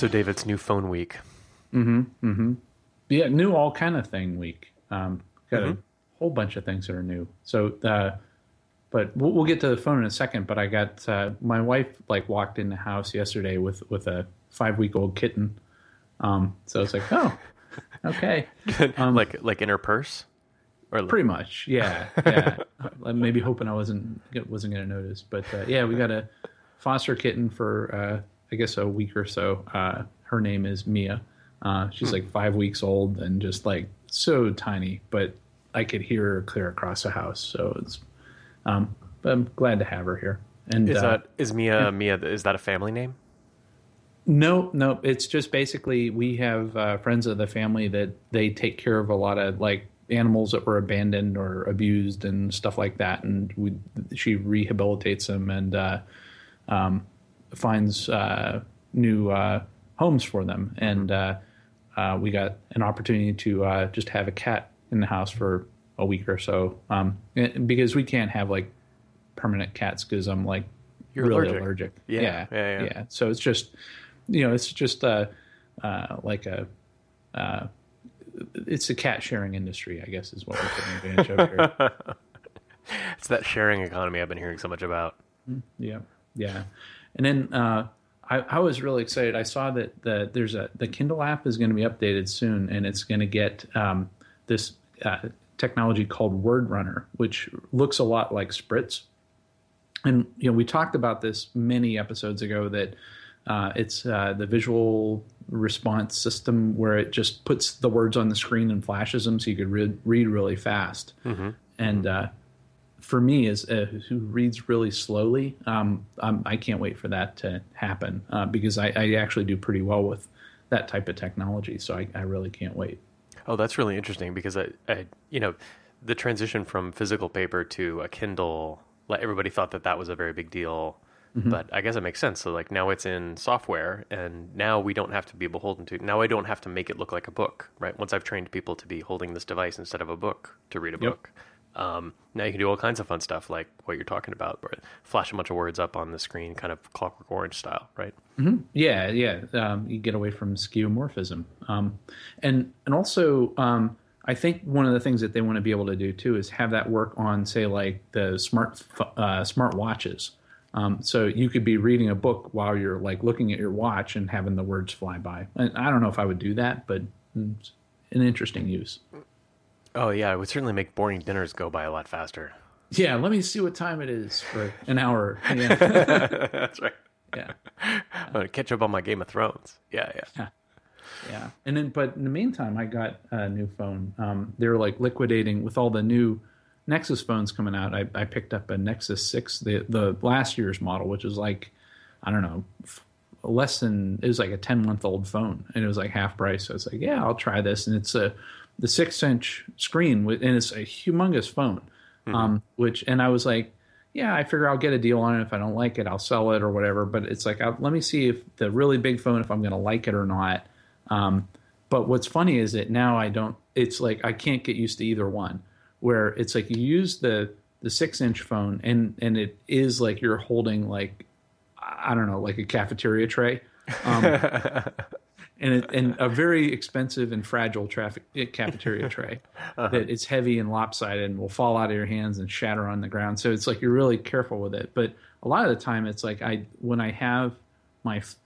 So, Dave, it's new phone week. Mm-hmm. Mm-hmm. Yeah, new all kind of thing week. Um, got a whole bunch of things that are new. So, uh, but we'll, we'll get to the phone in a second. But I got uh, my wife like walked in the house yesterday with with a five week old kitten. Um, so it's like, oh, okay, um, like like in her purse, or pretty much, yeah, yeah. Maybe hoping I wasn't wasn't going to notice, but uh, yeah, we got a foster kitten for uh, I guess a week or so. Uh, her name is Mia. Uh, she's like five weeks old and just like so tiny, but I could hear her clear across the house. So it's, um, but I'm glad to have her here. And is uh, that is Mia Mia? Is that a family name? No, no. It's just basically we have uh, friends of the family that they take care of a lot of like animals that were abandoned or abused and stuff like that, and we she rehabilitates them and uh, um, finds uh, new uh, homes for them. And uh, uh, we got an opportunity to uh, just have a cat in the house for a week or so um, because we can't have like permanent cats because I'm like You're really allergic. allergic. Yeah, yeah, yeah, yeah. So it's just you know it's just uh, uh, like a uh, it's a cat sharing industry, I guess, is what we're taking advantage of here. It's that sharing economy I've been hearing so much about. Yeah, yeah. And then uh, I, I was really excited. I saw that the, there's a the Kindle app is going to be updated soon, and it's going to get um, this uh, technology called Word Runner, which looks a lot like Spritz. And you know, we talked about this many episodes ago that uh, it's uh, the visual response system where it just puts the words on the screen and flashes them so you could read, read really fast. And uh, for me, as uh, who reads really slowly, um, um, I can't wait for that to happen uh, because I, I actually do pretty well with that type of technology. So I, I really can't wait. Oh, that's really interesting because I, I, you know, the transition from physical paper to a Kindle, like everybody thought that that was a very big deal, but I guess it makes sense. So like now it's in software, and now we don't have to be beholden to. Now I don't have to make it look like a book, right? Once I've trained people to be holding this device instead of a book to read a Yep. book. Um, now you can do all kinds of fun stuff like what you're talking about, flash a bunch of words up on the screen, kind of Clockwork Orange style, right? Yeah, yeah. Um, you get away from skeuomorphism, um, and and also um, I think one of the things that they want to be able to do too is have that work on, say, like the smart uh, smart watches. Um, so you could be reading a book while you're like looking at your watch and having the words fly by. And I don't know if I would do that, but it's an interesting use. Oh yeah, it would certainly make boring dinners go by a lot faster. Yeah, let me see what time it is for an hour. Yeah, That's right. yeah. I'm gonna catch up on my Game of Thrones. Yeah, yeah. Yeah, Yeah. and then but in the meantime, I got a new phone. Um, they're like liquidating with all the new Nexus phones coming out. I, I picked up a Nexus Six, the the last year's model, which is like I don't know, less than it was like a ten month old phone, and it was like half price. So it's like, yeah, I'll try this, and it's a the six inch screen with, and it's a humongous phone. Um, which and I was like, yeah, I figure I'll get a deal on it. If I don't like it, I'll sell it or whatever. But it's like, i let me see if the really big phone, if I'm going to like it or not. Um, but what's funny is that now I don't. It's like I can't get used to either one. Where it's like you use the the six inch phone and and it is like you're holding like I don't know like a cafeteria tray. Um, and it, and a very expensive and fragile traffic cafeteria tray that it's heavy and lopsided and will fall out of your hands and shatter on the ground. So it's like you're really careful with it. But a lot of the time, it's like I when I have my f-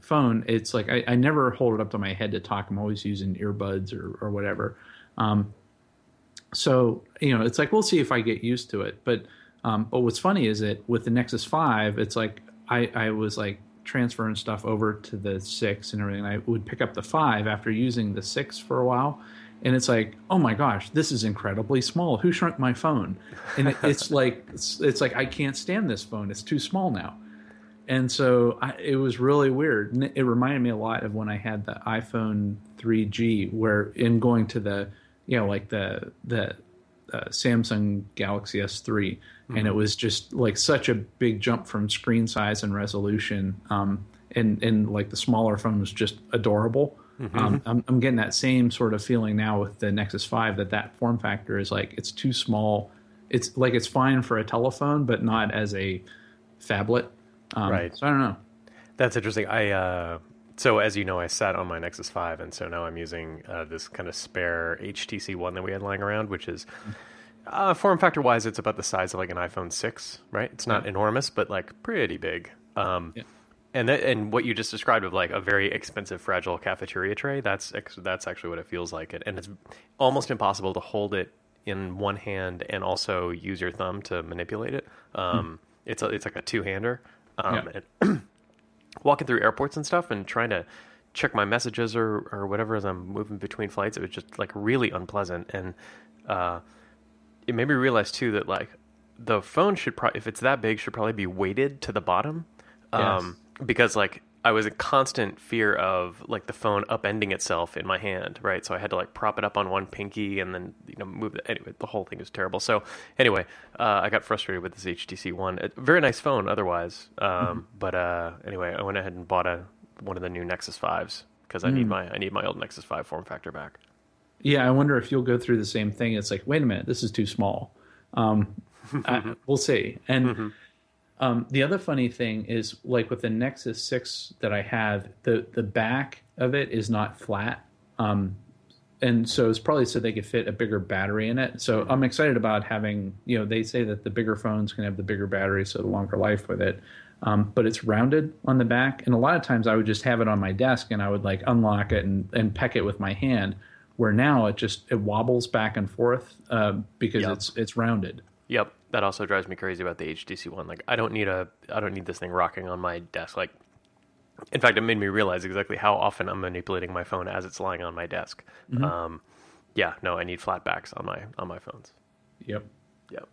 phone, it's like I, I never hold it up to my head to talk. I'm always using earbuds or or whatever. Um, so you know, it's like we'll see if I get used to it. But um, but what's funny is that with the Nexus Five, it's like I I was like transferring stuff over to the six and everything. I would pick up the five after using the six for a while. And it's like, oh my gosh, this is incredibly small. Who shrunk my phone? And it, it's like, it's, it's like I can't stand this phone. It's too small now. And so I, it was really weird. And it reminded me a lot of when I had the iPhone 3G, where in going to the, you know, like the the uh, Samsung Galaxy S3, and it was just like such a big jump from screen size and resolution. Um, and and like the smaller phone was just adorable. Um, I'm, I'm getting that same sort of feeling now with the Nexus 5 that that form factor is like it's too small. It's like it's fine for a telephone, but not as a phablet. Um, Right. So I don't know. That's interesting. I uh, so as you know, I sat on my Nexus Five, and so now I'm using uh, this kind of spare HTC One that we had lying around, which is uh, form factor wise, it's about the size of like an iPhone six, right? It's not enormous, but like pretty big. Um, Yeah. And that, and what you just described of like a very expensive fragile cafeteria tray, that's ex- that's actually what it feels like. It and it's almost impossible to hold it in one hand and also use your thumb to manipulate it. Um, It's a, it's like a two hander. Um, Yeah. and walking through airports and stuff and trying to check my messages or, or whatever as I'm moving between flights, it was just like really unpleasant. And uh, it made me realize too that like the phone should probably, if it's that big, should probably be weighted to the bottom. Um, because like I was in constant fear of like the phone upending itself in my hand, right? So I had to like prop it up on one pinky and then you know move it. Anyway, the whole thing was terrible. So anyway, uh, I got frustrated with this HTC One. A very nice phone otherwise, um, but uh, anyway, I went ahead and bought a one of the new Nexus Fives because I need my I need my old Nexus Five form factor back. Yeah, I wonder if you'll go through the same thing. It's like, wait a minute, this is too small. Um, I, we'll see. And um, the other funny thing is, like with the Nexus Six that I have, the the back of it is not flat, um, and so it's probably so they could fit a bigger battery in it. So I'm excited about having. You know, they say that the bigger phones can have the bigger battery, so the longer life with it. Um, but it's rounded on the back, and a lot of times I would just have it on my desk and I would like unlock it and, and peck it with my hand. Where now it just it wobbles back and forth uh, because Yep. it's it's rounded. Yep, that also drives me crazy about the HTC One. Like, I don't need a, I don't need this thing rocking on my desk. Like, in fact, it made me realize exactly how often I'm manipulating my phone as it's lying on my desk. Um, yeah, no, I need flat backs on my on my phones. Yep. Yep.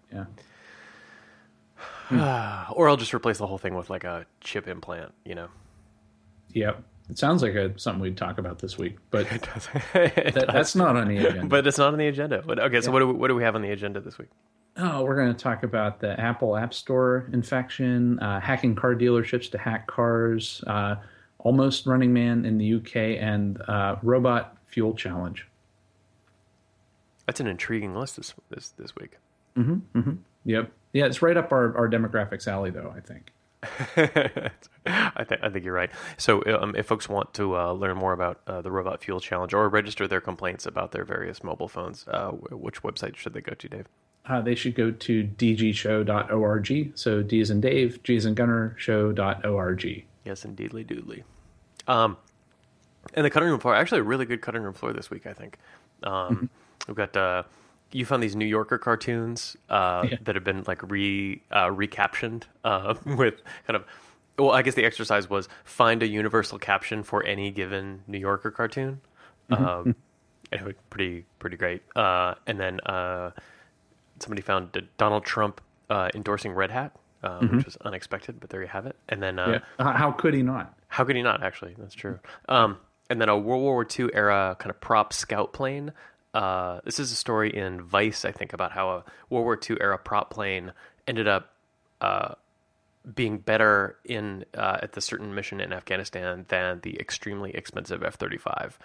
Yeah. or I'll just replace the whole thing with like a chip implant. You know. Yep. It sounds like a, something we'd talk about this week, but It does. that, that's not on the agenda. but it's not on the agenda. But okay, so what do we, what do we have on the agenda this week? Oh, we're going to talk about the Apple App Store infection, uh, hacking car dealerships to hack cars, uh, almost Running Man in the UK, and uh, Robot Fuel Challenge. That's an intriguing list this this this week. Yep. Yeah, it's right up our, our demographics alley, though, I think. I think I think you're right. So, um, if folks want to uh, learn more about uh, the Robot Fuel Challenge or register their complaints about their various mobile phones, uh, wh- which website should they go to, Dave? Uh, they should go to dgshow.org. So D is in Dave, G is in Gunner, show.org. Yes, indeedly, doodly. Um, and the cutting room floor, actually, a really good cutting room floor this week. I think um, we've got. Uh, you found these New Yorker cartoons uh, Yeah. that have been like re uh, recaptioned uh, with kind of. Well, I guess the exercise was find a universal caption for any given New Yorker cartoon. Um, anyway, pretty pretty great. Uh, and then uh, somebody found Donald Trump uh, endorsing Red Hat, uh, which was unexpected, but there you have it. And then uh, Yeah. How could he not? how could he not? Actually, that's true. Um, and then a World War II era kind of prop scout plane. Uh, this is a story in Vice, I think, about how a World War II era prop plane ended up uh, being better in uh, at the certain mission in Afghanistan than the extremely expensive F thirty five,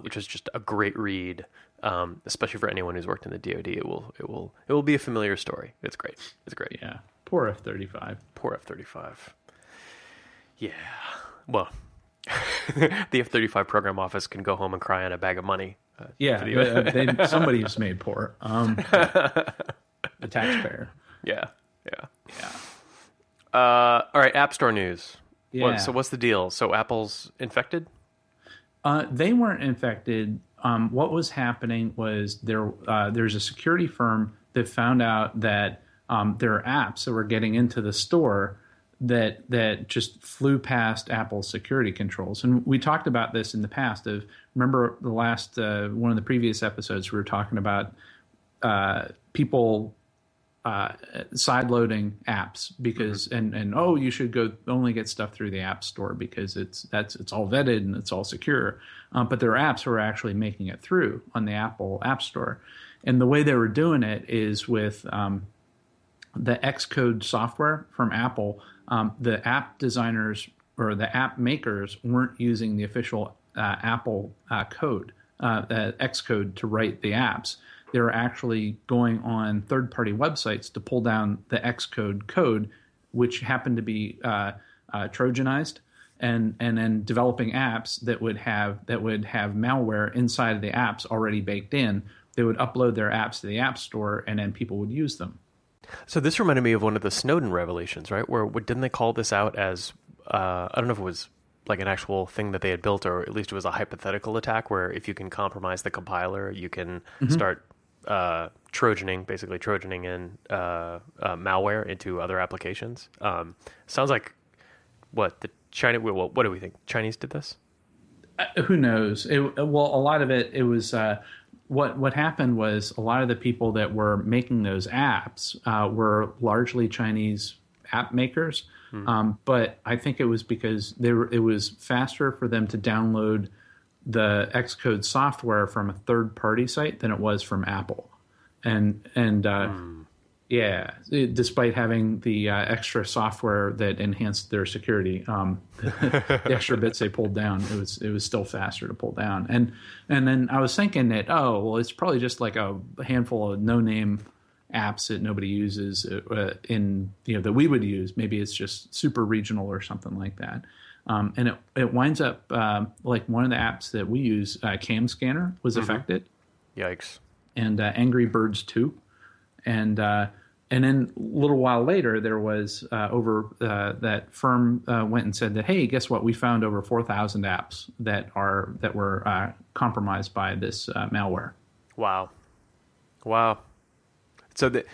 which is just a great read, um, especially for anyone who's worked in the DoD. It will it will it will be a familiar story. It's great. It's great. Yeah. Poor F 35. Poor F thirty five. Yeah. Well, the F thirty five program office can go home and cry on a bag of money. Uh, Yeah. for the- uh, they, somebody's made poor. Um, the taxpayer. yeah. Yeah. Yeah. Uh, all right. App Store news. Yeah. What, so what's the deal? So Apple's infected. Uh, they weren't infected. Um, what was happening was there. Uh, there's a security firm that found out that um, there are apps that were getting into the store that that just flew past Apple's security controls. And we talked about this in the past. Of remember the last uh, one of the previous episodes we were talking about uh, people uh, side loading apps because and and oh you should go only get stuff through the app store because it's that's it's all vetted and it's all secure. Um, but there are apps who are actually making it through on the apple app store. And the way they were doing it is with um, the xcode software from apple um, the app designers or the app makers weren't using the official uh, apple uh, code uh, uh, xcode to write the apps they were actually going on third party websites to pull down the Xcode code, which happened to be uh, uh, Trojanized. and and then developing apps that would have that would have malware inside of the apps already baked in. They would upload their apps to the app store, and then people would use them. So this reminded me of one of the Snowden revelations, right? Where didn't they call this out as uh, I don't know if it was like an actual thing that they had built, or at least it was a hypothetical attack where if you can compromise the compiler, you can mm-hmm. start uh, trojaning, basically trojaning in uh, uh, malware into other applications. Um, sounds like what the China. Well, what do we think? Chinese did this? Uh, who knows? It, well, a lot of it. It was uh, what what happened was a lot of the people that were making those apps uh, were largely Chinese app makers. Hmm. Um, but I think it was because they were, it was faster for them to download the Xcode software from a third party site than it was from Apple, and and uh, hmm. yeah, it, despite having the uh, extra software that enhanced their security, um, the extra bits they pulled down, it was it was still faster to pull down. And and then I was thinking that oh well, it's probably just like a handful of no name apps that nobody uses uh, in you know that we would use. Maybe it's just super regional or something like that. Um, and it, it winds up um, like one of the apps that we use, uh, Cam Scanner, was mm-hmm. affected. Yikes! And uh, Angry Birds too, and uh, and then a little while later, there was uh, over uh, that firm uh, went and said that, hey, guess what? We found over four thousand apps that are that were uh, compromised by this uh, malware. Wow, wow. So the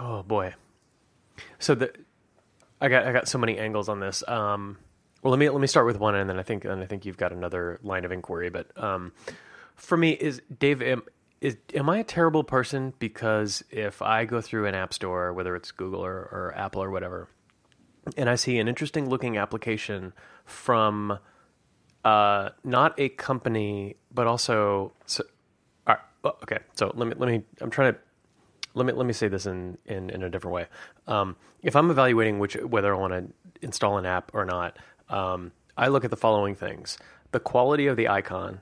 oh boy, so the I got I got so many angles on this. Um, well, let me let me start with one, and then I think and I think you've got another line of inquiry. But um, for me, is Dave, am, is am I a terrible person because if I go through an app store, whether it's Google or, or Apple or whatever, and I see an interesting looking application from uh, not a company, but also so, uh, okay. So let me let me. I'm trying to let me let me say this in in, in a different way. Um, if I'm evaluating which whether I want to install an app or not, um, I look at the following things: the quality of the icon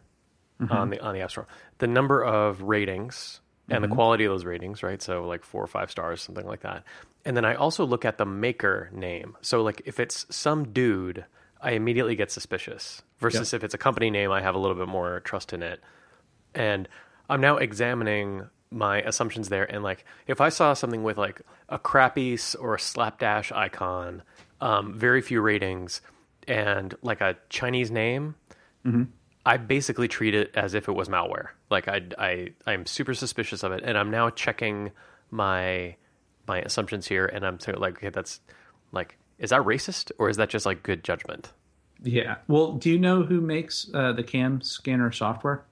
mm-hmm. on the on the App Store, the number of ratings and mm-hmm. the quality of those ratings, right? So like four or five stars, something like that. And then I also look at the maker name. So like if it's some dude, I immediately get suspicious. Versus if it's a company name, I have a little bit more trust in it. And I'm now examining my assumptions there. And like if I saw something with like a crappy or a slapdash icon, um, very few ratings, and like a Chinese name, mm-hmm. I basically treat it as if it was malware. Like I, I, I'm super suspicious of it, and I'm now checking my my assumptions here, and I'm like, okay, that's like, is that racist or is that just like good judgment? Yeah. Well, do you know who makes uh, the cam scanner software?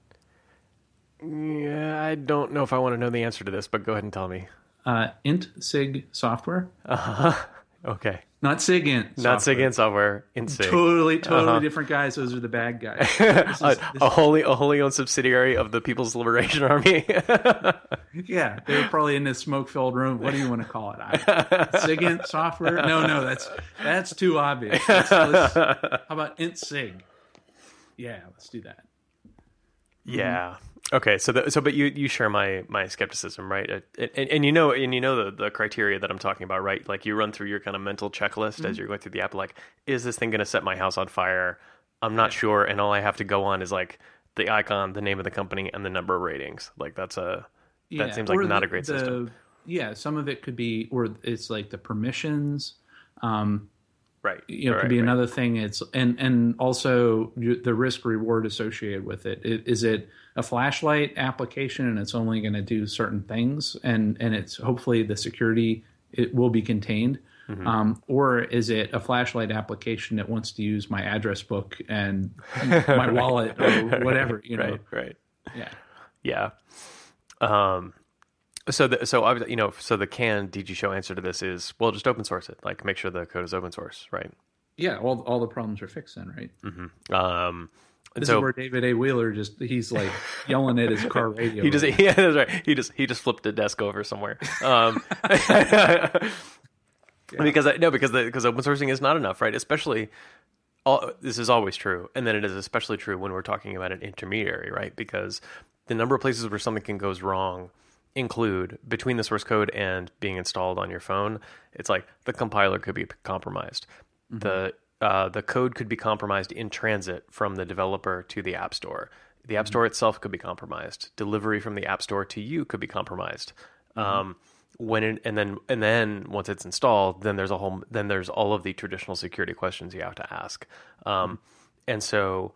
Yeah, I don't know if I want to know the answer to this, but go ahead and tell me. Uh, Int Sig software. Uh huh. Okay. Not SIGINT. Not SIGINT software. IntSig. Totally, totally uh-huh. different guys. Those are the bad guys. Is, a, a wholly, a wholly owned subsidiary of the People's Liberation Army. yeah, they were probably in this smoke-filled room. What do you want to call it? SIGINT software? No, no, that's that's too obvious. Let's, let's, how about IntSig? Yeah, let's do that. Yeah. Mm-hmm. Okay, so the, so but you you share my my skepticism, right? And, and, and, you know and you know the the criteria that I'm talking about, right? Like you run through your kind of mental checklist mm-hmm. as you're going through the app. Like, is this thing going to set my house on fire? I'm not sure, and all I have to go on is like the icon, the name of the company, and the number of ratings. Like that's a yeah. that seems like or not the, a great the, system. Yeah, some of it could be, or it's like the permissions. Um, right you know right, could be right. another thing it's and and also the risk reward associated with it. it is it a flashlight application and it's only going to do certain things and and it's hopefully the security it will be contained. Mm-hmm. um, or is it a flashlight application that wants to use my address book and my wallet or whatever you know? Right right. Yeah. Yeah. Um so the, so I you know so the can DG show answer to this is well just open source it like make sure the code is open source right? Yeah all all the problems are fixed then right? Mm-hmm. um this so, is where David A. Wheeler just he's like yelling at his car radio. He just yeah, that's right. He just he just flipped a desk over somewhere. Um, yeah. Because I, no, because the, because open sourcing is not enough, right? Especially all, this is always true, and then it is especially true when we're talking about an intermediary, right? Because the number of places where something can goes wrong include between the source code and being installed on your phone. It's like the compiler could be compromised. Mm-hmm. The uh, the code could be compromised in transit from the developer to the App Store. The App Store itself could be compromised. Delivery from the App Store to you could be compromised. Um, when it, and then and then once it's installed, then there's a whole then there's all of the traditional security questions you have to ask. Um, and so,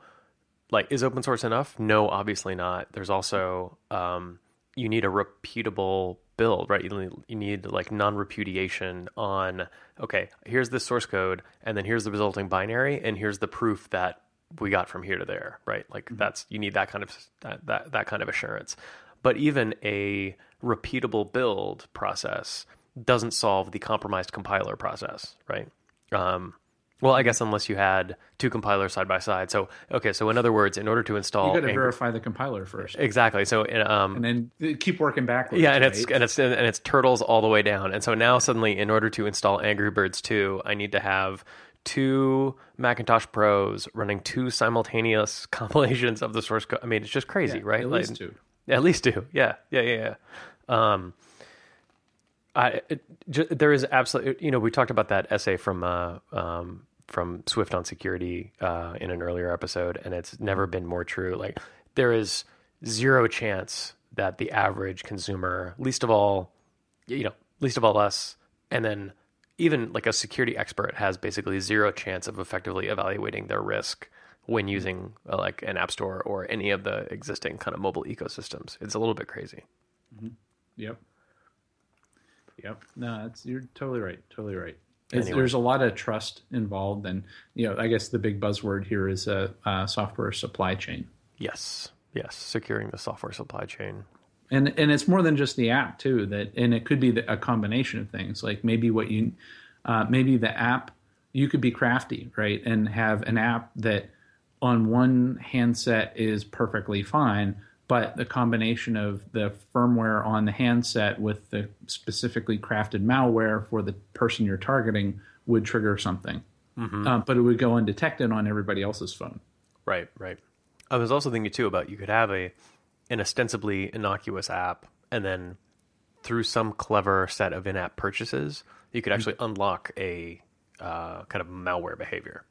like, is open source enough? No, obviously not. There's also um, you need a repeatable build, right? You need, you need like non-repudiation on okay, here's the source code, and then here's the resulting binary, and here's the proof that we got from here to there, right? Like that's you need that kind of that that, that kind of assurance. But even a repeatable build process doesn't solve the compromised compiler process, right? Um, well, I guess unless you had two compilers side by side. So, okay, so in other words, in order to install, You got to verify the compiler first, exactly. So, um, and then keep working backwards. yeah, and it's and it's and it's turtles all the way down. And so now suddenly, in order to install Angry Birds 2, I need to have two Macintosh Pros running two simultaneous compilations of the source code. I mean, it's just crazy, Yeah, right? At Like- least two. at least two. Yeah, yeah, yeah, yeah. Um, I it, ju- there is absolutely you know we talked about that essay from uh, um, from Swift on security uh, in an earlier episode, and it's never been more true. Like there is zero chance that the average consumer, least of all, you know, least of all us, and then even like a security expert has basically zero chance of effectively evaluating their risk when using uh, like an app store or any of the existing kind of mobile ecosystems. It's a little bit crazy. Yep. Yep. No, that's you're totally right. Totally right. Anyway. There's a lot of trust involved, and you know, I guess the big buzzword here is a uh, software supply chain, Yes, yes, securing the software supply chain. and and it's more than just the app too. That and it could be the, a combination of things. Like maybe what you, uh, maybe the app you could be crafty, right, and have an app that on one handset is perfectly fine, but the combination of the firmware on the handset with the specifically crafted malware for the person you're targeting would trigger something. Uh, but it would go undetected on everybody else's phone. Right, right. I was also thinking too about you could have a an ostensibly innocuous app, and then through some clever set of in-app purchases, you could actually unlock a uh, kind of malware behavior.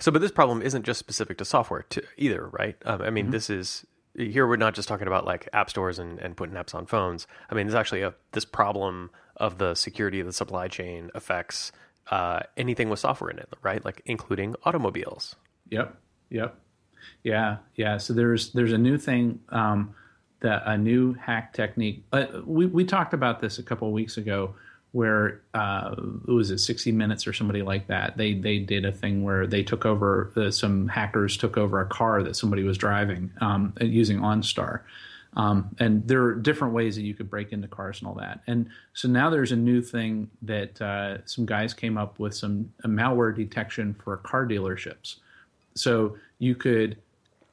So, but this problem isn't just specific to software to either, right? Um, I mean, this is here we're not just talking about like app stores and, and putting apps on phones. I mean, there's actually a this problem of the security of the supply chain affects uh, anything with software in it, right? Like including automobiles. Yep. Yep. Yeah. Yeah. So there's there's a new thing um, that a new hack technique. Uh, we we talked about this a couple of weeks ago, where uh, was it 60 Minutes or somebody like that. They they did a thing where they took over uh, some hackers took over a car that somebody was driving um, using OnStar. Um, and there are different ways that you could break into cars and all that. And so now there's a new thing that uh, some guys came up with some uh, malware detection for car dealerships. So you could,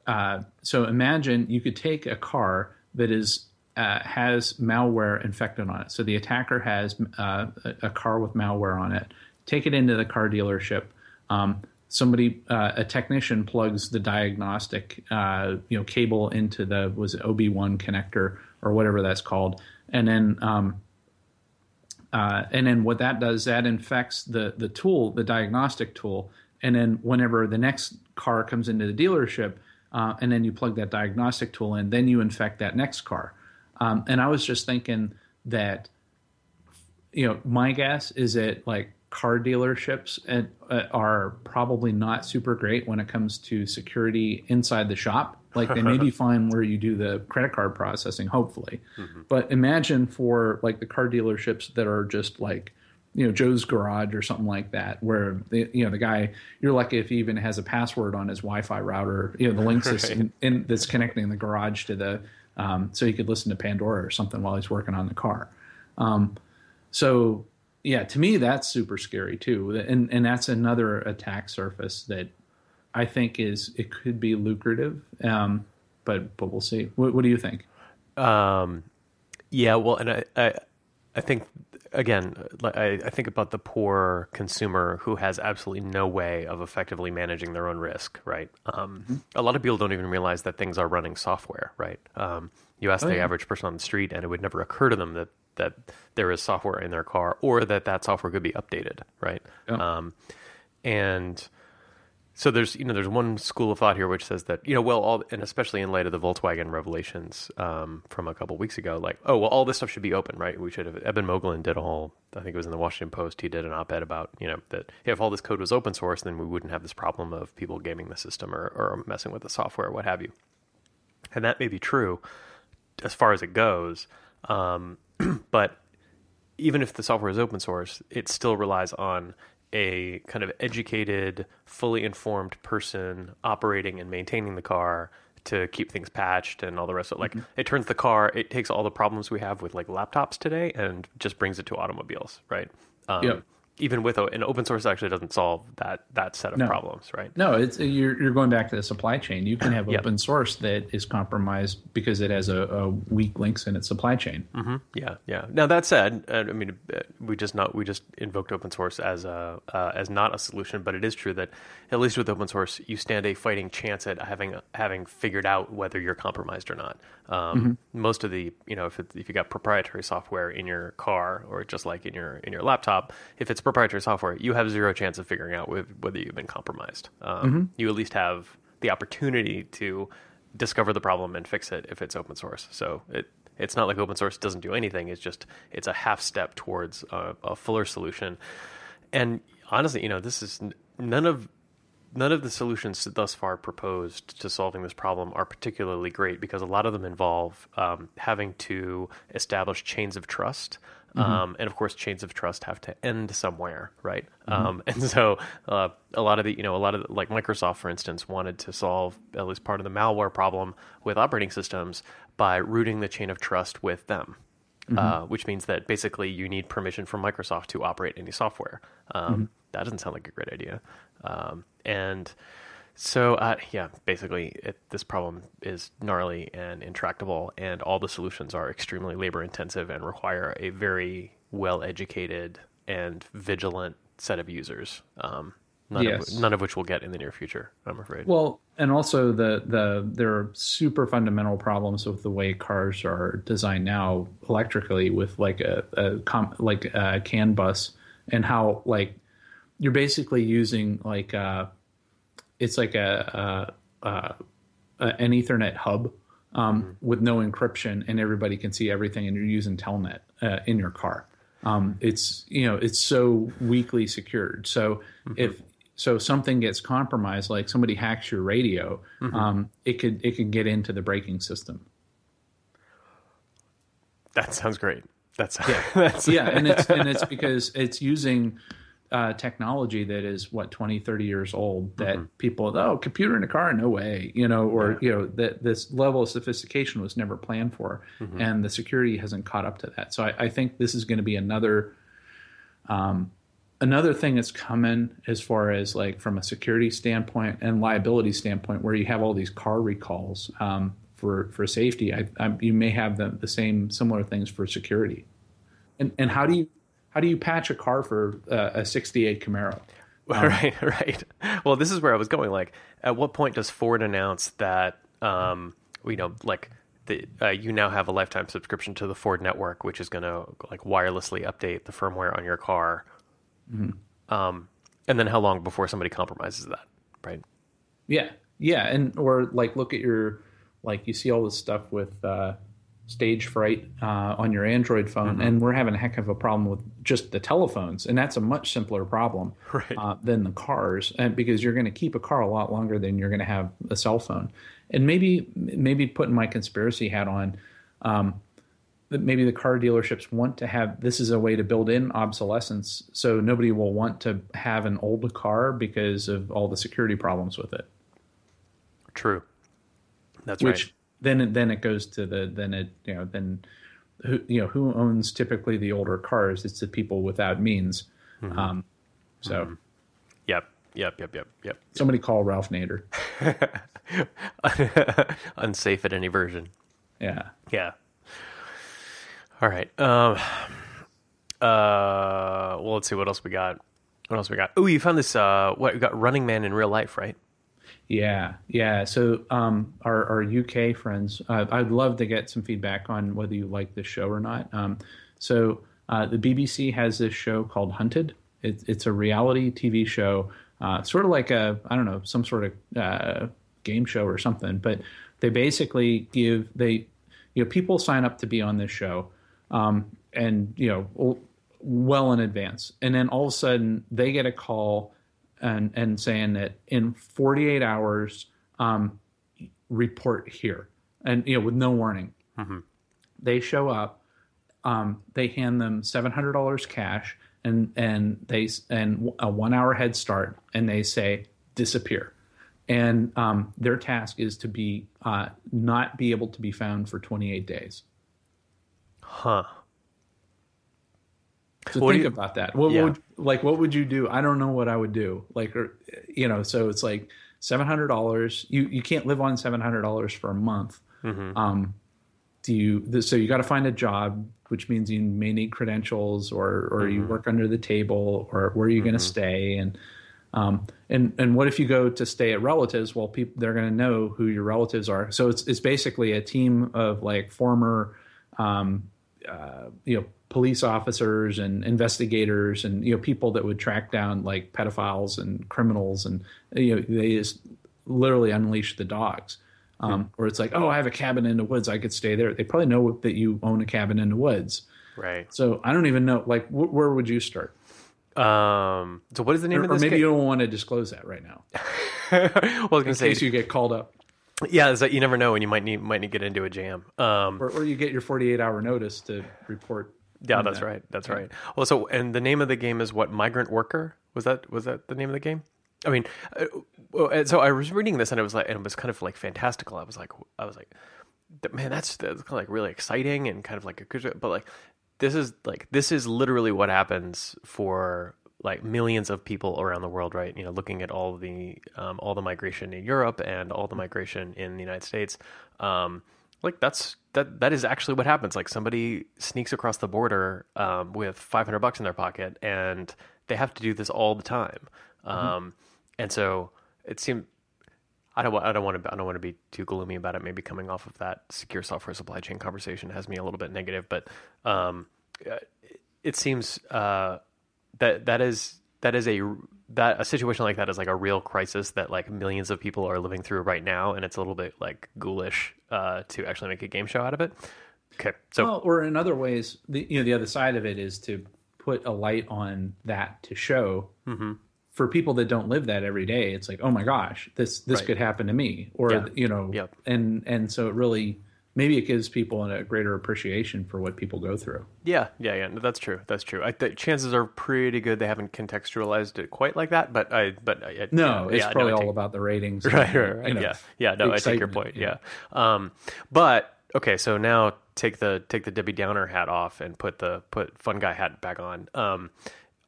uh, so imagine you could take a car that is uh, has malware infected on it. So the attacker has uh, a, car with malware on it. Take it into the car dealership. Um, somebody, uh, a technician, plugs the diagnostic, uh, you know, cable into the was it OB1 connector or whatever that's called, and then um, uh, and then what that does, that infects the the tool, the diagnostic tool, and then whenever the next car comes into the dealership, uh, and then you plug that diagnostic tool in, then you infect that next car. Um, and I was just thinking that, you know, my guess is that like car dealerships and, uh, are probably not super great when it comes to security inside the shop. Like they may be fine where you do the credit card processing, hopefully. But imagine for like the car dealerships that are just like, you know, Joe's garage or something like that, where the you know the guy you're lucky if he even has a password on his Wi-Fi router, you know, the links that's in, in, that's connecting the garage to the um, so he could listen to Pandora or something while he's working on the car. Um, so yeah, to me that's super scary too, and and that's another attack surface that I think is it could be lucrative, um, but but we'll see. What, what do you think? Um, yeah, well, and I, I, I think again, I, I think about the poor consumer who has absolutely no way of effectively managing their own risk. Right. Um, A lot of people don't even realize that things are running software. Right. Um, You ask Oh, the yeah. average person on the street, and it would never occur to them that that there is software in their car or that that software could be updated, right? Yeah. Um, and so there's you know there's one school of thought here which says that you know well all and especially in light of the Volkswagen revelations um, from a couple weeks ago like oh well all this stuff should be open right? We should have Eben Moglen did a whole I think it was in the Washington Post he did an op-ed about you know that if all this code was open source then we wouldn't have this problem of people gaming the system or, or messing with the software or what have you. And that may be true as far as it goes um, but even if the software is open source, it still relies on a kind of educated, fully informed person operating and maintaining the car to keep things patched and all the rest of it. Like it turns the car, it takes all the problems we have with like laptops today and just brings it to automobiles, right? Um, Yep. Even with an open source actually doesn't solve that that set of No. problems, right? No, it's you're you're going back to the supply chain. You can have Yep. open source that is compromised because it has a, a weak links in its supply chain. hmm Yeah, yeah. Now that said, uh, I mean, uh, we just not we just invoked open source as a uh, as not a solution, but it is true that at least with open source, you stand a fighting chance at having having figured out whether you're compromised or not. Um, Most of the you know if it, if you got proprietary software in your car or just like in your in your laptop, if it's proprietary software, you have zero chance of figuring out wh- whether you've been compromised. Um, You at least have the opportunity to discover the problem and fix it if it's open source. So it it's not like open source doesn't do anything. It's just it's a half step towards a, a fuller solution. And honestly, you know, this is none of none of the solutions thus far proposed to solving this problem are particularly great because a lot of them involve um, having to establish chains of trust. Um, and of course, chains of trust have to end somewhere, right? Um, and so, uh, a lot of the, you know, a lot of the, like Microsoft, for instance, wanted to solve at least part of the malware problem with operating systems by rooting the chain of trust with them uh, which means that basically you need permission from Microsoft to operate any software. Um, That doesn't sound like a great idea. Um, and so, uh, yeah, basically, it, this problem is gnarly and intractable, and all the solutions are extremely labor intensive and require a very well educated and vigilant set of users. Um, none, Yes. of, none of which we'll get in the near future, I'm afraid. Well, and also the the there are super fundamental problems with the way cars are designed now electrically with like a, a com, like a CAN bus and how like you're basically using like uh it's like a, a, a, a an Ethernet hub um, with no encryption and everybody can see everything and you're using Telnet uh, in your car. Um, it's you know it's so weakly secured. So if so something gets compromised, like somebody hacks your radio, um, it could it could get into the braking system. that sounds great. That's, yeah, that's yeah, and it's and it's because it's using uh, technology that is what 20, 30 years old that people oh computer in a car? No way you know or you know that this level of sophistication was never planned for and the security hasn't caught up to that. So I, I think this is going to be another um, another thing that's coming as far as like from a security standpoint and liability standpoint where you have all these car recalls um, for for safety. I, I, you may have the, the same similar things for security. And and how do you how do you patch a car for uh, a 68 Camaro right, right. Well, this is where I was going. Like, at what point does Ford announce that, um, you know, like the uh, you now have a lifetime subscription to the Ford network, which is going to like wirelessly update the firmware on your car? Um, and then how long before somebody compromises that? Right. Yeah, yeah, and or like look at your like you see all this stuff with uh, stage fright uh, on your Android phone, and we're having a heck of a problem with just the telephones, and that's a much simpler problem Right. uh, than the cars, and because you're going to keep a car a lot longer than you're going to have a cell phone, and maybe maybe putting my conspiracy hat on. Um, that maybe the car dealerships want to have this is a way to build in obsolescence so nobody will want to have an old car because of all the security problems with it True. That's which right. Then it, then it goes to the then it you know then who you know who owns typically the older cars it's the people without means Mm-hmm. um, so Yep. Yep. Yep. Yep. Yep. somebody call Ralph Nader Unsafe at any version. yeah Yeah. All right. Um. Uh. Well, let's see what else we got. What else we got? Oh, you found this. Uh. What we got? Running Man in real life, right? Yeah, yeah. So um, our, our UK friends, uh, I'd love to get some feedback on whether you like this show or not. Um, so uh, the BBC has this show called Hunted. It, it's a reality TV show, uh, sort of like a I don't know some sort of uh, game show or something. But they basically give they you know people sign up to be on this show, um, and you know well in advance, and then all of a sudden they get a call and and saying that in 48 hours um, report here and you know with no warning Mm-hmm. they show up um, they hand them $700 cash and and they and a one hour head start and they say disappear and um, their task is to be uh, not be able to be found for 28 days Huh. So What think you- about that. What Yeah. would like what would you do? I don't know what I would do. Like or you know, so it's like seven hundred dollars. You you can't live on seven hundred dollars for a month. Mm-hmm. Um, do you? So you got to find a job, which means you may need credentials, or or you Mm-hmm. work under the table, or where are you going to stay? And um, and and what if you go to stay at relatives? Well, people they're going to know who your relatives are. So it's it's basically a team of like former um, uh, you know police officers and investigators and you know people that would track down like pedophiles and criminals and you know they just literally unleash the dogs um, where it's like oh i have a cabin in the woods i could stay there they probably know that you own a cabin in the woods Right. so i don't even know like wh- where would you start Um. So what is the name or, of or maybe game? you don't want to disclose that right now well, I was in gonna say, case you get called up yeah, it's like you never know, and you might need might need to get into a jam. Um. or, or you get your 48 hour notice to report Yeah, that's that. right. That's right. Well, so and the name of the game is what? Migrant Worker. Was that was that the name of the game? I mean, uh, so I was reading this and it was like, and it was kind of like fantastical. I was like, I was like, man, that's that's kind of like really exciting and kind of like a but like this is like this is literally what happens for like millions of people around the world, right? You know, looking at all the um, all the migration in Europe and all the migration in the United States. Um, like that's that that is actually what happens like somebody sneaks across the border um, with 500 bucks in their pocket and they have to do this all the time um, and so it seemed I don't, I don't want to. I don't want to be too gloomy about it. Maybe coming off of that secure software supply chain conversation has me a little bit negative, but um, uh, it seems uh, that that is that is a that a situation like that is like a real crisis that like millions of people are living through right now, and it's a little bit like ghoulish uh, to actually make a game show out of it. Okay, so well, or in other ways, the you know the other side of it is to put a light on that to show Mm-hmm. for people that don't live that every day. It's like, oh my gosh, this this Right. could happen to me, or Yeah. you know, Yep. and and so it really maybe it gives people a greater appreciation for what people go through. Yeah, yeah, yeah. No, that's true. That's true. I think chances are pretty good they haven't contextualized it quite like that, but I, but I, No, yeah, it's yeah, probably no, all take- about the ratings, and, right, right, right. you know, yeah, yeah. No, I take your point. yeah. Yeah. Um, but okay, so now take the take the Debbie Downer hat off and put the put fun guy hat back on. Um,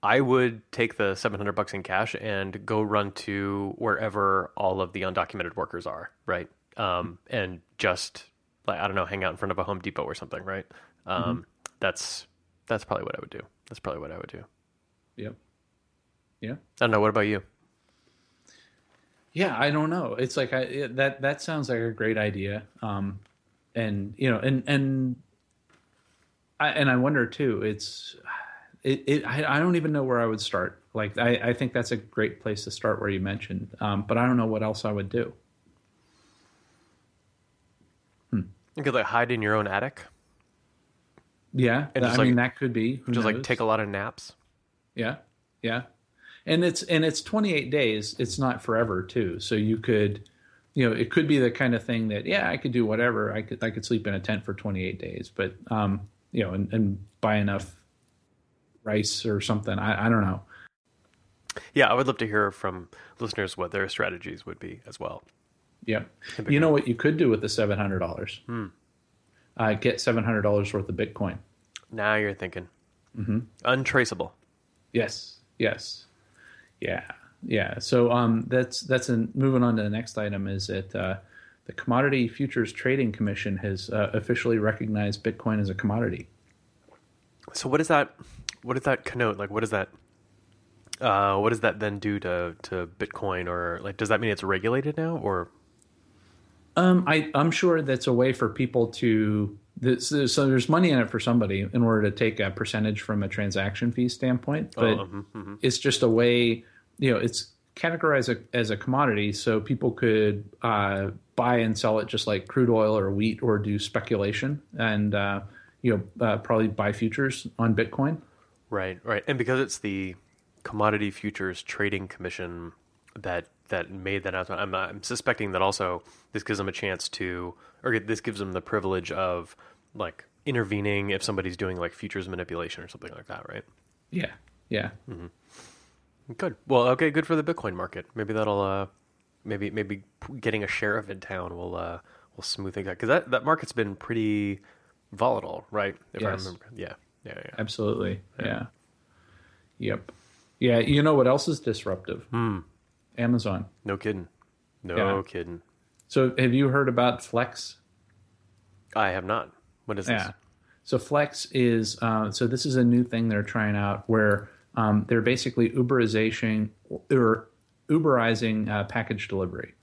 I would take the seven hundred bucks in cash and go run to wherever all of the undocumented workers are, right? Um, and just like I don't know, hang out in front of a Home Depot or something, right? Um, Mm-hmm. That's that's probably what I would do. That's probably what I would do. Yep. Yeah. I don't know. What about you? Yeah, I don't know. It's like I, it- that. That sounds like a great idea. Um, and you know, and and I and I wonder too. It's it. it I, I don't even know where I would start. Like I, I think that's a great place to start where you mentioned. Um, but I don't know what else I would do. You could like hide in your own attic, Yeah, And I just, mean that could be. Who just like take a lot of naps. Yeah, yeah, and it's and it's 28 days. It's not forever too. So you could, you know, it could be the kind of thing that yeah, I could do whatever. I could I could sleep in a tent for 28 days, but um, you know, and, and buy enough rice or something. I, I don't know. Yeah, I would love to hear from listeners what their strategies would be as well. Yeah, you know what you could do with the seven hundred dollars? Uh, get seven hundred dollars worth of Bitcoin. Now you're thinking. Mm-hmm. Untraceable. Yes. Yes. Yeah. Yeah. So um, that's that's an, moving on to the next item is that uh, the Commodity Futures Trading Commission has uh, officially recognized Bitcoin as a commodity. So what does that what does that connote? Like what does that Uh, what does that then do to to Bitcoin, or like does that mean it's regulated now, or Um, I, I'm sure that's a way for people to. This, so there's money in it for somebody in order to take a percentage from a transaction fee standpoint, but mhm, mhm. it's just a way. You know, it's categorized a, as a commodity, so people could uh, buy and sell it just like crude oil or wheat, or do speculation and uh, you know uh, probably buy futures on Bitcoin. right, right, and because it's the Commodity Futures Trading Commission that that made that announcement, I'm, I'm suspecting that also this gives them a chance to, or this gives them the privilege of like intervening if somebody's doing like futures manipulation or something like that, right? Yeah, yeah. Good. Well, okay, good for the Bitcoin market. Maybe that'll uh maybe maybe getting a sheriff in town will uh will smooth things out cuz that that market's been pretty volatile, right? If I Yes. remember. Yeah. Yeah, yeah. Absolutely. Yeah. Yep. Yeah. You know what else is disruptive? Hmm. Amazon. No kidding. No Yeah. kidding. So have you heard about Flex? I have not. What is this? So Flex is uh, so this is a new thing they're trying out where um, they're basically Uberization or Uberizing uh, package delivery.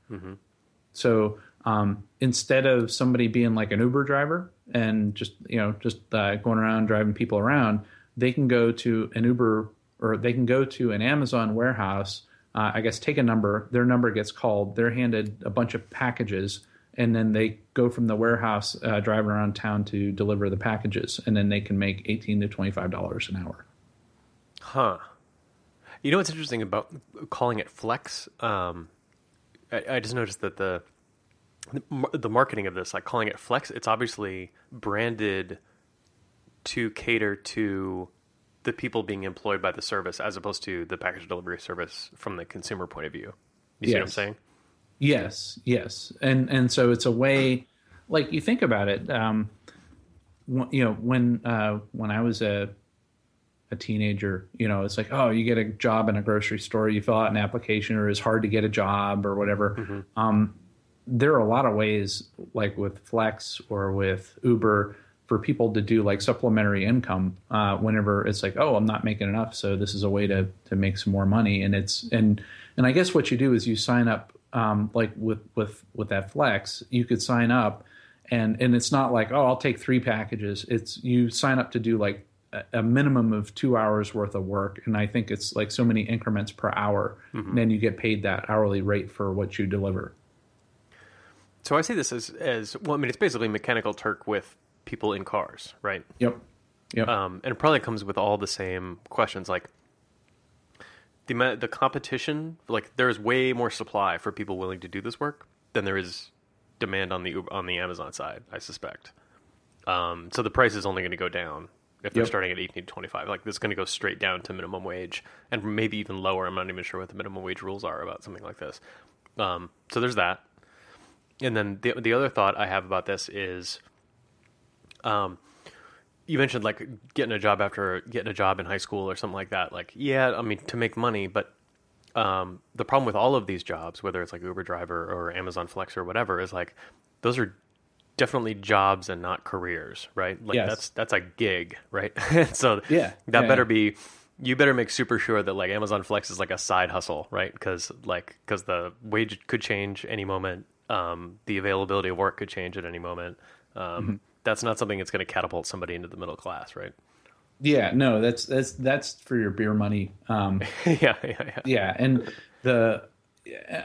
So um, instead of somebody being like an Uber driver and just you know just uh, going around driving people around, they can go to an Uber or they can go to an Amazon warehouse. Uh, I guess take a number. Their number gets called. They're handed a bunch of packages, and then they go from the warehouse uh, driving around town to deliver the packages, and then they can make eighteen to twenty five dollars an hour. Huh. You know what's interesting about calling it Flex? Um, I, I just noticed that the the the marketing of this, like calling it Flex, it's obviously branded to cater to the people being employed by the service, as opposed to the package delivery service from the consumer point of view. You see what I'm saying? Yes, yes, and and so it's a way, like you think about it. Um, you know, when uh, when I was a a teenager, you know, it's like, oh, you get a job in a grocery store, you fill out an application, or it's hard to get a job, or whatever. Um, there are a lot of ways, like with Flex or with Uber, for people to do like supplementary income uh, whenever it's like, oh, I'm not making enough, so this is a way to to make some more money. And it's and and I guess what you do is you sign up, um, like with with with that Flex, you could sign up, and and it's not like, oh, I'll take three packages. It's you sign up to do like a- a minimum of two hours worth of work, and I think it's like so many increments per hour. And then you get paid that hourly rate for what you deliver. So I see this as as well. I mean, it's basically Mechanical Turk with people in cars, right? Yep. Yep. um, and it probably comes with all the same questions like the the competition like there's way more supply for people willing to do this work than there is demand on the Uber, on the Amazon side I suspect um, so the price is only going to go down if they're Yep. starting at 18 to 25 like this is going to go straight down to minimum wage and maybe even lower I'm not even sure what the minimum wage rules are about something like this um, so there's that and then the the other thought I have about this is um, you mentioned like getting a job after getting a job in high school or something like that. Like, yeah, I mean, to make money, but um, the problem with all of these jobs, whether it's like Uber driver or Amazon Flex or whatever, is like those are definitely jobs and not careers, right? Like Yes. that's that's a gig, right? so Yeah, that yeah. better be. You better make super sure that like Amazon Flex is like a side hustle, right? Because like because the wage could change any moment, um, the availability of work could change at any moment. Um, Mm-hmm. That's not something that's going to catapult somebody into the middle class, right? Yeah, no, that's that's that's for your beer money. Um, yeah, yeah, yeah. yeah, and the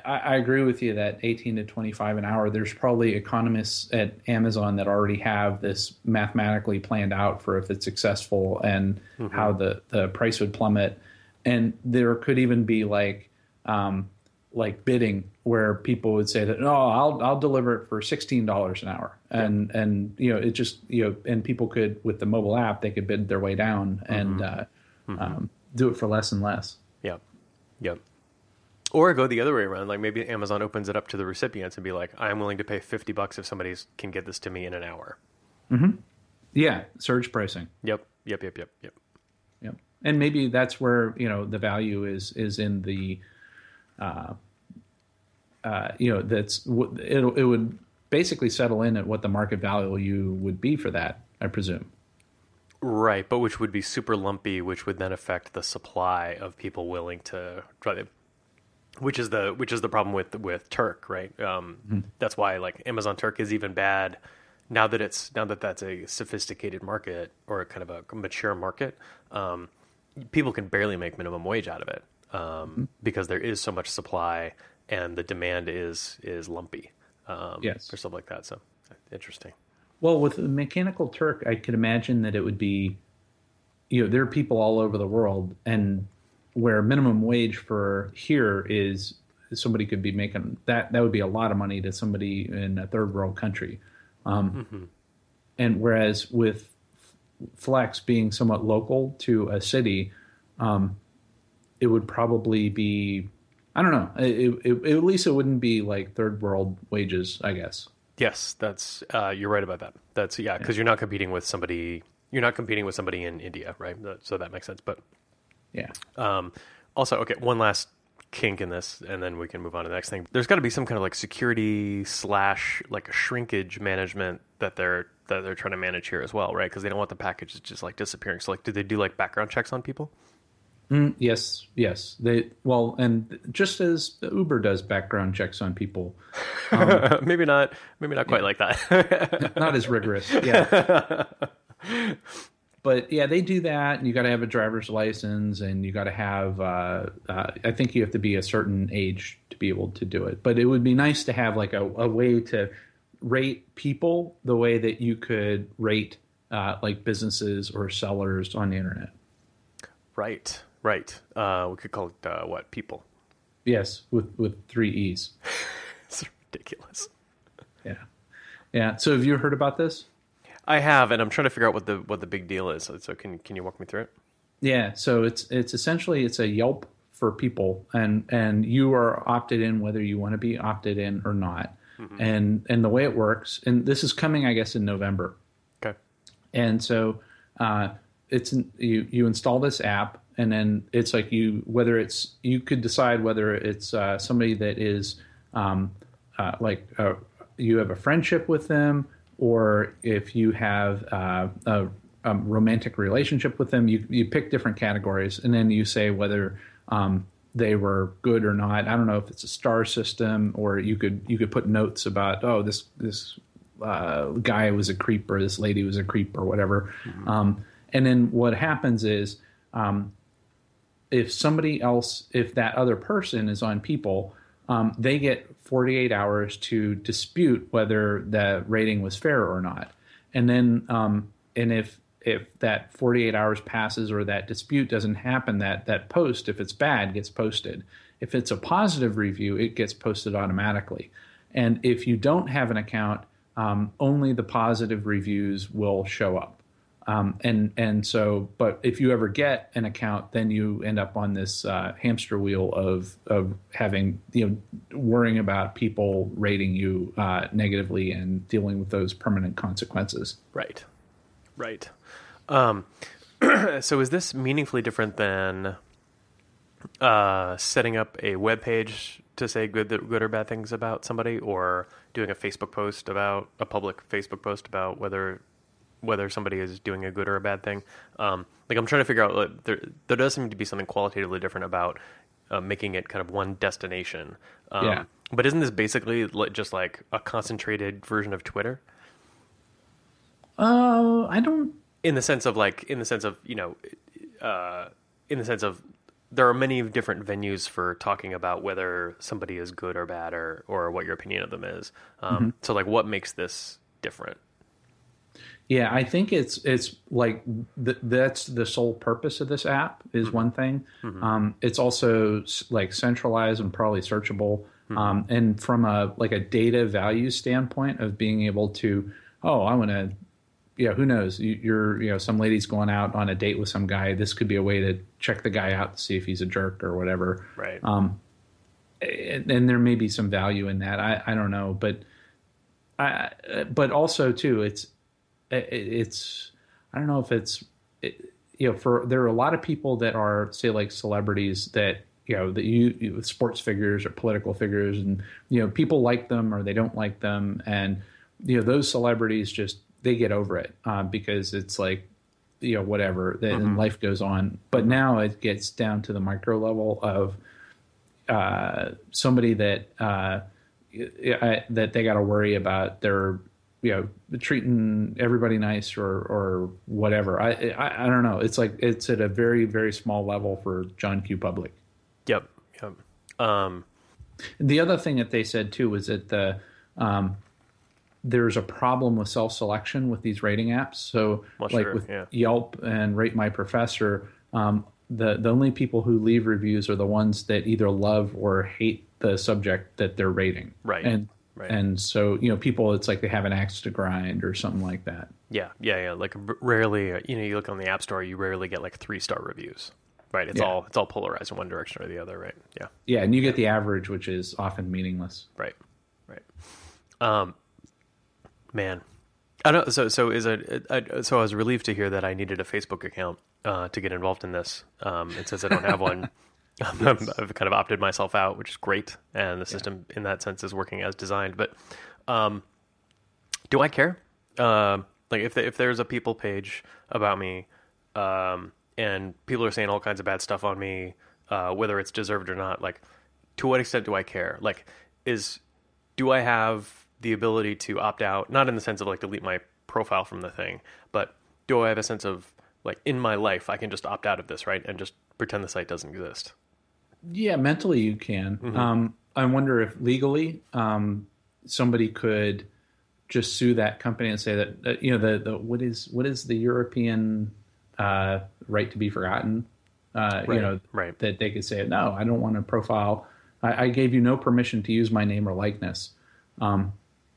I, I agree with you that eighteen to twenty five an hour. There's probably economists at Amazon that already have this mathematically planned out for if it's successful and how the the price would plummet, and there could even be like um, like bidding where people would say that no, I'll I'll deliver it for sixteen dollars an hour, and and you know it just you know and people could with the mobile app they could bid their way down and uh, Um, do it for less and less. Yep. Yep. Or go the other way around. Like maybe Amazon opens it up to the recipients and be like, I'm willing to pay 50 bucks if somebody can get this to me in an hour. Yeah, surge pricing. Yep. Yep. Yep. Yep. Yep. Yep. And maybe that's where you know the value is is in the, uh, uh, you know, that's it. It would basically settle in at what the market value would be for that. I presume. Right, but which would be super lumpy, which would then affect the supply of people willing to try to. Which is the which is the problem with with Turk, right? Um, mm-hmm. That's why like Amazon Turk is even bad now that it's now that that's a sophisticated market or kind of a mature market. Um, people can barely make minimum wage out of it um, mm-hmm. because there is so much supply and the demand is is lumpy. Um, yes, for stuff like that. So interesting. Well, with Mechanical Turk, I could imagine that it would be, you know, there are people all over the world, and where minimum wage for here is somebody could be making that that would be a lot of money to somebody in a third world country. Um, mm-hmm. And whereas with Flex being somewhat local to a city, um, it would probably be I don't know. It, it, at least it wouldn't be like third world wages, I guess. Yes, that's uh, you're right about that. That's yeah, because yeah. you're not competing with somebody. You're not competing with somebody in India, right? So that makes sense. But yeah. Um, also, okay, one last kink in this, and then we can move on to the next thing. There's got to be some kind of like security slash like a shrinkage management that they're that they're trying to manage here as well, right? Because they don't want the packages just like disappearing. So like, do they do like background checks on people? Mm, yes, yes. They well, and just as Uber does background checks on people, um, maybe not, maybe not quite yeah. like that. not as rigorous, yeah. but yeah, they do that, and you got to have a driver's license, and you got to have. Uh, uh, I think you have to be a certain age to be able to do it. But it would be nice to have like a, a way to rate people the way that you could rate uh, like businesses or sellers on the internet. Right. Right. Uh, we could call it uh, what Peeple. Yes, with with three e's. it's ridiculous. Yeah, yeah. So have you heard about this? I have, and I'm trying to figure out what the what the big deal is. So can can you walk me through it? Yeah. So it's it's essentially it's a Yelp for people, and and you are opted in whether you want to be opted in or not. Mm-hmm. And and the way it works, and this is coming, I guess, in November. Okay. And so uh, it's you you install this app and then it's like you whether it's you could decide whether it's uh, somebody that is um, uh, like uh, you have a friendship with them or if you have uh, a, a, romantic relationship with them you, you pick different categories. And then you say whether um, they were good or not. I don't know if it's a star system or you could you could put notes about oh this this uh, guy was a creep or this lady was a creep or whatever. Mm-hmm. um, and then what happens is um, if somebody else, if that other person is on Peeple, um, they get 48 hours to dispute whether the rating was fair or not. And then, um, and if if that 48 hours passes or that dispute doesn't happen, that that post, if it's bad, gets posted. If it's a positive review, it gets posted automatically. And if you don't have an account, um, only the positive reviews will show up. Um, and and so, but if you ever get an account, then you end up on this uh, hamster wheel of of having you know worrying about people rating you uh, negatively and dealing with those permanent consequences. Right, right. Um, so is this meaningfully different than uh, setting up a web page to say good good or bad things about somebody, or doing a Facebook post about a public Facebook post about whether whether somebody is doing a good or a bad thing. Um, like I'm trying to figure out like, there there does seem to be something qualitatively different about uh, making it kind of one destination. Um, yeah. But isn't this basically just like a concentrated version of Twitter? Uh, I don't. In the sense of like, in the sense of you know, uh, in the sense of there are many different venues for talking about whether somebody is good or bad or or what your opinion of them is. Um, mm-hmm. So like, what makes this different? Yeah, I think it's it's like th- that's the sole purpose of this app is mm-hmm. one thing. Mm-hmm. Um, it's also like centralized and probably searchable. Mm-hmm. Um, and from a like a data value standpoint of being able to, oh, I want to, yeah, who knows? You, are you know some lady's going out on a date with some guy. This could be a way to check the guy out to see if he's a jerk or whatever. Right. Um, and, and there may be some value in that. I I don't know, but I but also too, it's it's I don't know if it's it, you know for there are a lot of people that are say like celebrities that you know that you, you sports figures or political figures and you know people like them or they don't like them. And you know those celebrities just they get over it uh, because it's like you know whatever then mm-hmm. life goes on. But now it gets down to the micro level of uh, somebody that uh, that they got to worry about their you know treating everybody nice or or whatever. I, I, I don't know. It's like it's at a very very small level for john q. Public. Yep yep. Um the other thing that they said too was that the um there's a problem with self-selection with these rating apps. So like sure, with yeah. yelp and rate my professor um the the only people who leave reviews are the ones that either love or hate the subject that they're rating. Right. And Right. And so, you know, people, it's like they have an axe to grind or something like that. Yeah, yeah, yeah. Like rarely, uh, you know, you look on the App Store, you rarely get like three star reviews. Right. It's yeah. all it's all polarized in one direction or the other. Right. Yeah. Yeah, and you get the average, which is often meaningless. Right. Right. Um, man, I don't. So so is it? I, so I was relieved to hear that I needed a Facebook account uh, to get involved in this. Um, it says I don't have one. I've kind of opted myself out, which is great, and the system yeah. in that sense is working as designed. But um, do I care? Uh, like if the, if there's a Peeple page about me, um, and people are saying all kinds of bad stuff on me, uh, whether it's deserved or not, like to what extent do I care? Like, is do I have the ability to opt out? Not in the sense of like delete my profile from the thing, but do I have a sense of like in my life I can just opt out of this, right, and just pretend the site doesn't exist? Yeah, mentally you can. Mm-hmm. Um, I wonder if legally um, somebody could just sue that company and say that uh, you know the, the what is what is the European uh, right to be forgotten? Uh, right, you know, right. that they could say no, I don't want to profile. I, I, gave you no permission to use my name or likeness. Um,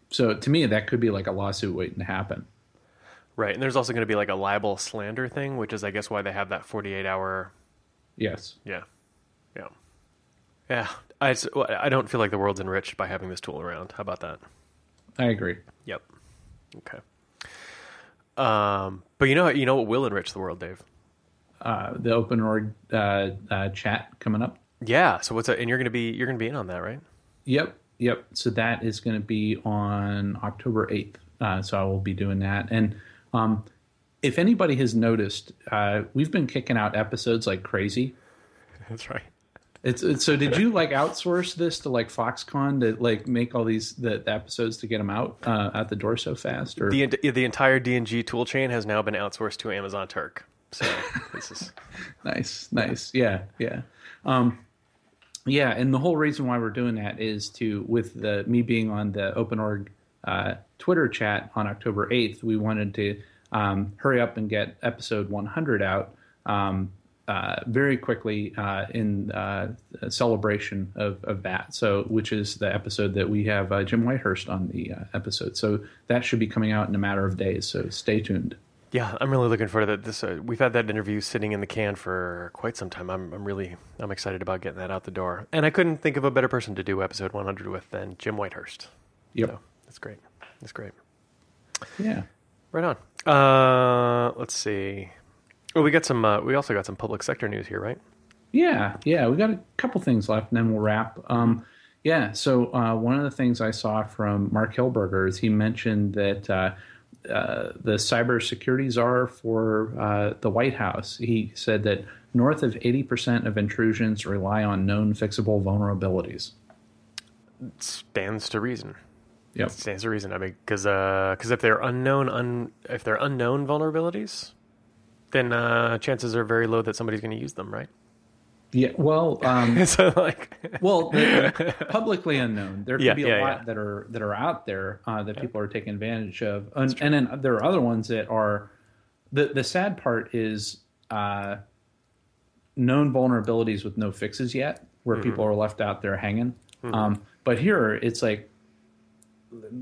so to me, that could be like a lawsuit waiting to happen. Right, and there's also going to be like a libel slander thing, which is, I guess, why they have that 48 hour. Yes. Yeah. Yeah. Yeah. I, I don't feel like the world's enriched by having this tool around. How about that? I agree. Yep. Okay. Um, but you know, you know what will enrich the world, Dave? Uh, the OpenOrg uh, uh, chat coming up. Yeah. So what's that? And you're going to be you're going to be in on that, right? Yep. Yep. So that is going to be on October eighth. Uh, so I will be doing that. And um, if anybody has noticed, uh, we've been kicking out episodes like crazy. That's right. It's, it's, so did you like outsource this to like Foxconn to like make all these the, the episodes to get them out uh, out the door so fast? Or the the entire DNG tool chain has now been outsourced to Amazon Turk. So this is nice, nice, yeah, yeah, um, yeah. And the whole reason why we're doing that is to with the me being on the OpenOrg uh, Twitter chat on October eighth, we wanted to um, hurry up and get episode 100 out. Um, uh, very quickly uh, in uh, celebration of, of that. So, which is the episode that we have uh, Jim Whitehurst on the uh, episode. So that should be coming out in a matter of days. So stay tuned. Yeah, I'm really looking forward to that. This uh, we've had that interview sitting in the can for quite some time. I'm I'm really I'm excited about getting that out the door. And I couldn't think of a better person to do episode 100 with than Jim Whitehurst. Yep, so that's great. That's great. Yeah, right on. let's see. Well, we got some. Uh, we also got some public sector news here, right? Yeah, yeah. We got a couple things left, and then we'll wrap. Um, yeah. So uh, one of the things I saw from Mark Hilberger is he mentioned that uh, uh, the cybersecurity czar for uh, the White House. He said that north of eighty percent of intrusions rely on known fixable vulnerabilities. It stands to reason. Yeah, stands to reason. I mean, because because uh, if they're unknown, un, if they're unknown vulnerabilities, then uh, chances are very low that somebody's going to use them, right? Yeah, well, um, so like, well, publicly unknown. There could yeah, be a yeah, lot yeah. that are that are out there uh, that people are taking advantage of, and, and, then there are other ones that are. The the sad part is uh, known vulnerabilities with no fixes yet, where mm-hmm. people are left out there hanging. Mm-hmm. Um, but here, it's like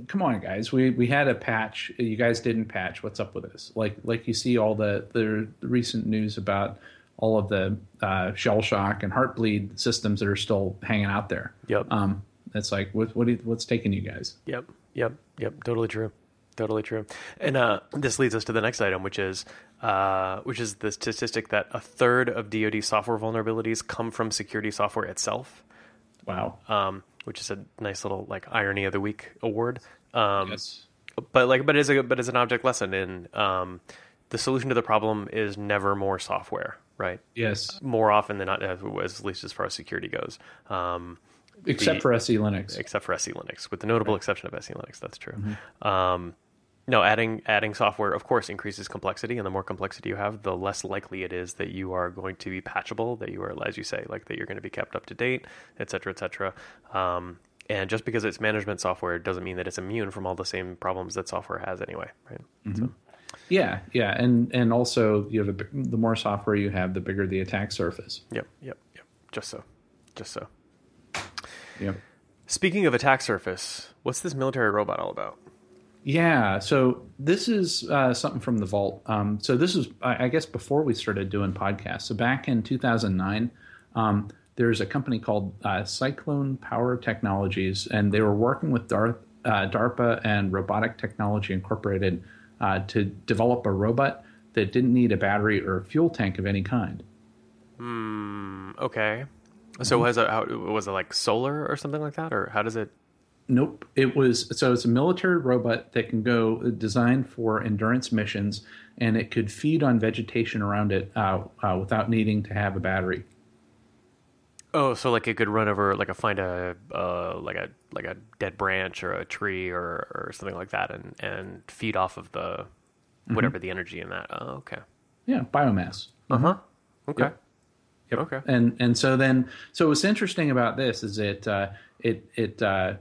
come on guys. We we had a patch. You guys didn't patch. What's up with this? Like like you see all the the, recent news about all of the uh, shell shock and heartbleed systems that are still hanging out there. Yep. Um it's like what what what's taking you guys? Yep. Yep. Yep. Totally true. Totally true. And uh, this leads us to the next item which is uh, which is the statistic that a third of dod software vulnerabilities come from security software itself. Wow. Um, which is a nice little like irony of the week award. Um, yes. But like, but as a but as an object lesson in um, the solution to the problem is never more software, right? Yes, More often than not, as at least as far as security goes. Um, except the- for SE Linux. except for SE Linux, with the notable exception of SE Linux. That's true. Um, no, adding adding software, of course, increases complexity, and the more complexity you have, the less likely it is that you are going to be patchable, that you are, as you say, like that you're going to be kept up to date, et cetera, et cetera. Um, and just because it's management software doesn't mean that it's immune from all the same problems that software has anyway, right? So, Yeah, yeah, and and also you have a, the more software you have, the bigger the attack surface. yep, yep, yep. Just so, just so. Yep. Speaking of attack surface, what's this military robot all about? Yeah, so this is uh, something from the vault. Um, so this is, I I guess, before we started doing podcasts. So back in 2009, um, there's a company called uh, Cyclone Power Technologies, and they were working with uh, DARPA and Robotic Technology Incorporated uh, to develop a robot that didn't need a battery or a fuel tank of any kind. Hmm. Okay. So was it how, was it like solar or something like that, or how does it? Nope. It was so it's a military robot that can go designed for endurance missions, and it could feed on vegetation around it uh, uh, without needing to have a battery. Oh, so like it could run over like a find a uh, like a like a dead branch or a tree or or something like that, and and feed off of the whatever the energy in that. Oh, okay. Yeah, biomass. Uh huh. Okay. Yep. Yep. Okay. And and so then so what's interesting about this is it uh, it it uh,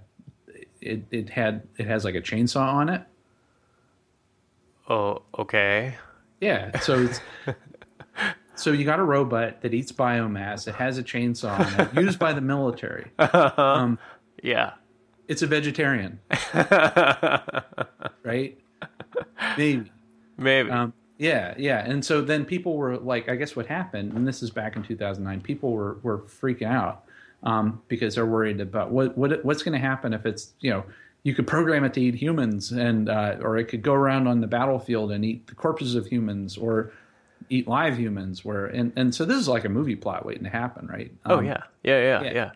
it it had it has like a chainsaw on it. Oh, okay. Yeah. So it's so you got a robot that eats biomass. It has a chainsaw on it, used by the military. Um, Yeah. it's a vegetarian, right? Maybe. Maybe. Um, yeah, yeah. And so then people were like, I guess what happened, and this is back in 2009, people were, were freaking out um, because they're worried about what, what what's going to happen if it's, you know, you could program it to eat humans and, uh, or it could go around on the battlefield and eat the corpses of humans or eat live humans where, and, and so this is like a movie plot waiting to happen, right? oh Um, yeah. Yeah. Yeah. yeah. Yeah.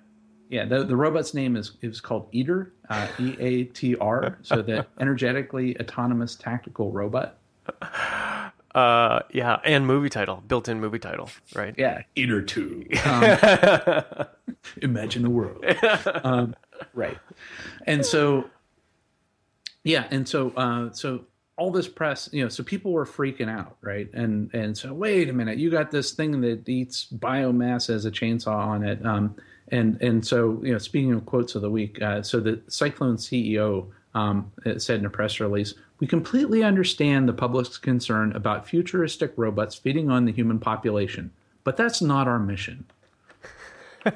Yeah, the, the robot's name is is called Eater, uh, E A T R. So the energetically autonomous tactical robot. Uh, yeah. And movie title, built-in movie title, right? Yeah, inner Two. Um, imagine the world. Um, right, and so yeah, and so uh, so all this press, you know, so people were freaking out, right? And and so wait a minute, you got this thing that eats biomass as a chainsaw on it. Um, and and so you know, speaking of quotes of the week, uh, so the Cyclone CEO um, said in a press release, "We completely understand the public's concern about futuristic robots feeding on the human population, but that's not our mission."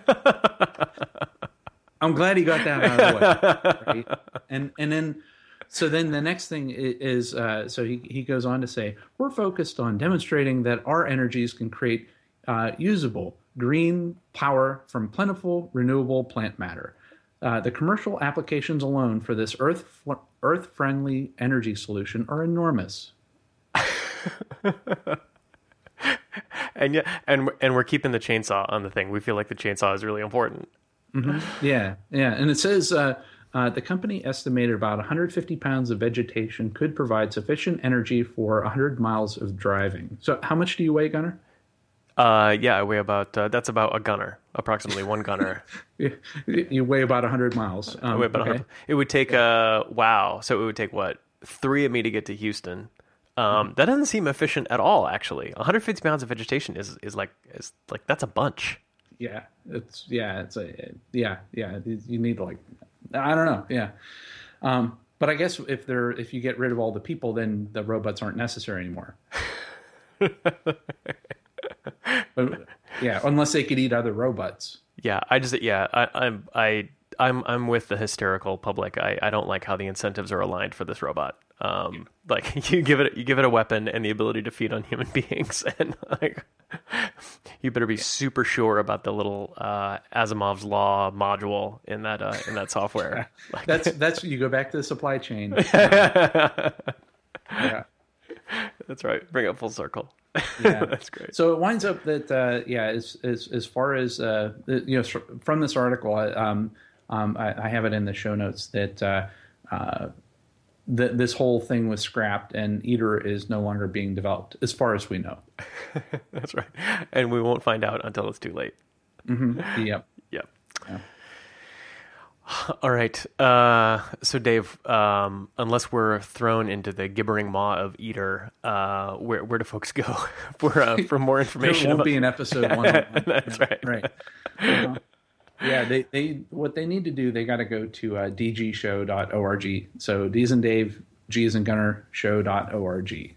I'm glad he got that out of the way. Right? And and then so then the next thing is uh, so he he goes on to say we're focused on demonstrating that our energies can create uh, usable green power from plentiful renewable plant matter. Uh, the commercial applications alone for this earth earth friendly energy solution are enormous. And yeah, and and we're keeping the chainsaw on the thing. We feel like the chainsaw is really important. Yeah, yeah, and it says uh, uh, the company estimated about 150 pounds of vegetation could provide sufficient energy for 100 miles of driving. So, how much do you weigh, Gunnar? Uh, yeah, I weigh about uh, that's about a gunner, approximately one gunner. You weigh about 100 miles. Um, I weigh about okay. hundred- It would take uh wow, so it would take what three of me to get to Houston. Um, that doesn't seem efficient at all. Actually, 150 pounds of vegetation is is like is like that's a bunch. Yeah, it's yeah, it's a yeah, yeah. You need to like, I don't know, yeah. Um, but I guess if they're if you get rid of all the people, then the robots aren't necessary anymore. but, yeah, unless they could eat other robots. Yeah, I just yeah, I, I'm I I'm I'm with the hysterical public. I, I don't like how the incentives are aligned for this robot. Um, like you give it you give it a weapon and the ability to feed on human beings, and like you better be super sure about the little uh, Asimov's law module in that uh, in that software. Like, That's that's you go back to the supply chain. yeah. that's right. Bring it full circle. Yeah. that's great. So it winds up that uh, yeah, as as as far as uh, you know from this article, I, um, um, I, I have it in the show notes that uh, uh, th- this whole thing was scrapped and Eater is no longer being developed, as far as we know. That's right, and we won't find out until it's too late. Mm-hmm. Yep. Yep. Yeah. All right. Uh, so, Dave, um, unless we're thrown into the gibbering maw of Eater, uh, where where do folks go for uh, for more information? there won't about... be an episode one. That's right. Right. Uh-huh. Yeah, they, they what they need to do, they got to go to uh, dgshow.org. So D's and Dave, G's and Gunnar show.org.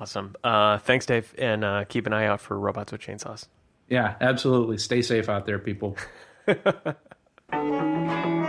Awesome. Uh, thanks, Dave, and uh, keep an eye out for robots with chainsaws. Yeah, absolutely. Stay safe out there, people. Thank you.